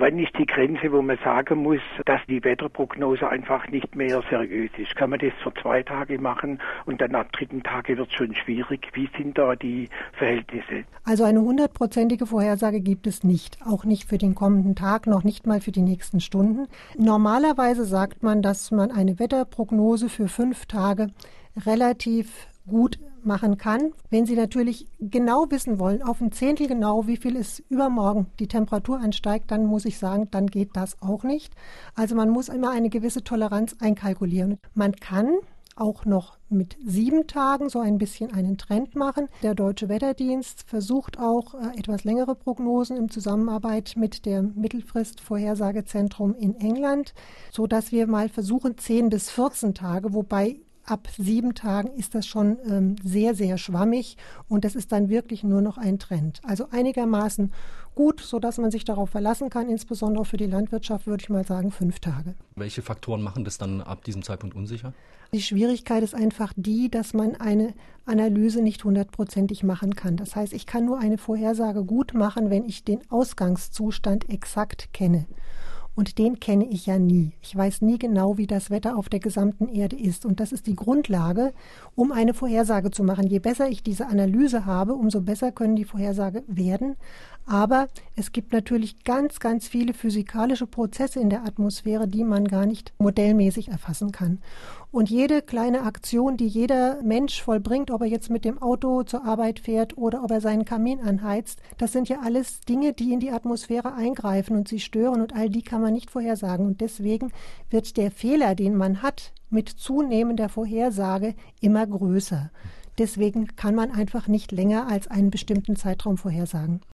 Wann ist die Grenze, wo man sagen muss, dass die Wetterprognose einfach nicht mehr seriös ist? Kann man das für zwei Tage machen und dann ab dritten Tage wird es schon schwierig? Wie sind da die Verhältnisse? Also eine hundertprozentige Vorhersage gibt es nicht. Auch nicht für den kommenden Tag, noch nicht mal für die nächsten Stunden. Normalerweise sagt man, dass man eine Wetterprognose für fünf Tage relativ gut machen kann. Wenn Sie natürlich genau wissen wollen, auf ein Zehntel genau, wie viel es übermorgen die Temperatur ansteigt, dann muss ich sagen, dann geht das auch nicht. Also man muss immer eine gewisse Toleranz einkalkulieren. Man kann auch noch mit sieben Tagen so ein bisschen einen Trend machen. Der Deutsche Wetterdienst versucht auch äh, etwas längere Prognosen in Zusammenarbeit mit dem Mittelfristvorhersagezentrum in England, so dass wir mal versuchen 10 bis 14 Tage, wobei ab sieben Tagen ist das schon ähm, sehr, sehr schwammig und das ist dann wirklich nur noch ein Trend. Also einigermaßen gut, sodass man sich darauf verlassen kann, insbesondere für die Landwirtschaft würde ich mal sagen fünf Tage. Welche Faktoren machen das dann ab diesem Zeitpunkt unsicher? Die Schwierigkeit ist einfach die, dass man eine Analyse nicht hundertprozentig machen kann. Das heißt, ich kann nur eine Vorhersage gut machen, wenn ich den Ausgangszustand exakt kenne. Und den kenne ich ja nie. Ich weiß nie genau, wie das Wetter auf der gesamten Erde ist. Und das ist die Grundlage, um eine Vorhersage zu machen. Je besser ich diese Analyse habe, umso besser können die Vorhersage werden. Aber es gibt natürlich ganz, ganz viele physikalische Prozesse in der Atmosphäre, die man gar nicht modellmäßig erfassen kann. Und jede kleine Aktion, die jeder Mensch vollbringt, ob er jetzt mit dem Auto zur Arbeit fährt oder ob er seinen Kamin anheizt, das sind ja alles Dinge, die in die Atmosphäre eingreifen und sie stören und all die kann man nicht vorhersagen. Und deswegen wird der Fehler, den man hat, mit zunehmender Vorhersage immer größer. Deswegen kann man einfach nicht länger als einen bestimmten Zeitraum vorhersagen.